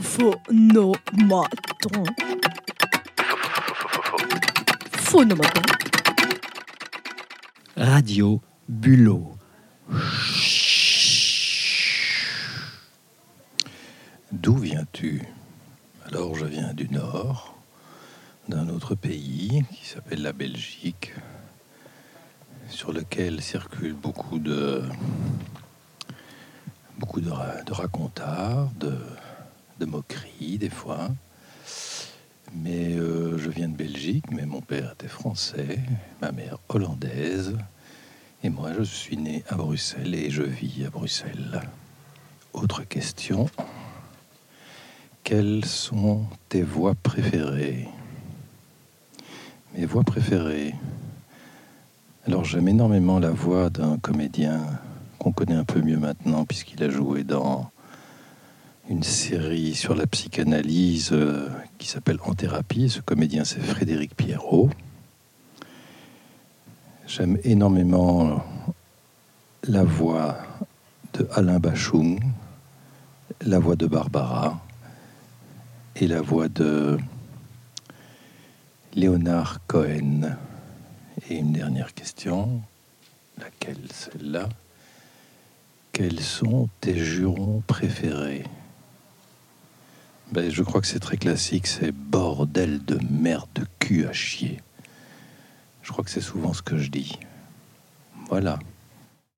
Phonomaton. Phonomaton. Radio Bulot. D'où viens-tu? Alors je viens du nord, d'un autre pays qui s'appelle la Belgique, sur lequel circulent beaucoup de beaucoup de, ra- de racontards, de, de moqueries des fois. Mais euh, je viens de Belgique, mais mon père était français, ma mère hollandaise, et moi je suis né à Bruxelles et je vis à Bruxelles. Autre question. Quelles sont tes voix préférées? Mes voix préférées. Alors j'aime énormément la voix d'un comédien qu'on connaît un peu mieux maintenant puisqu'il a joué dans une série sur la psychanalyse euh, qui s'appelle En thérapie. Ce comédien c'est Frédéric Pierrot. J'aime énormément la voix de Alain Bachung, la voix de Barbara et la voix de Léonard Cohen. Et une dernière question, laquelle celle-là? Quels sont tes jurons préférés? Ben, Je crois que c'est très classique, c'est bordel de merde de cul à chier. Je crois que c'est souvent ce que je dis. Voilà.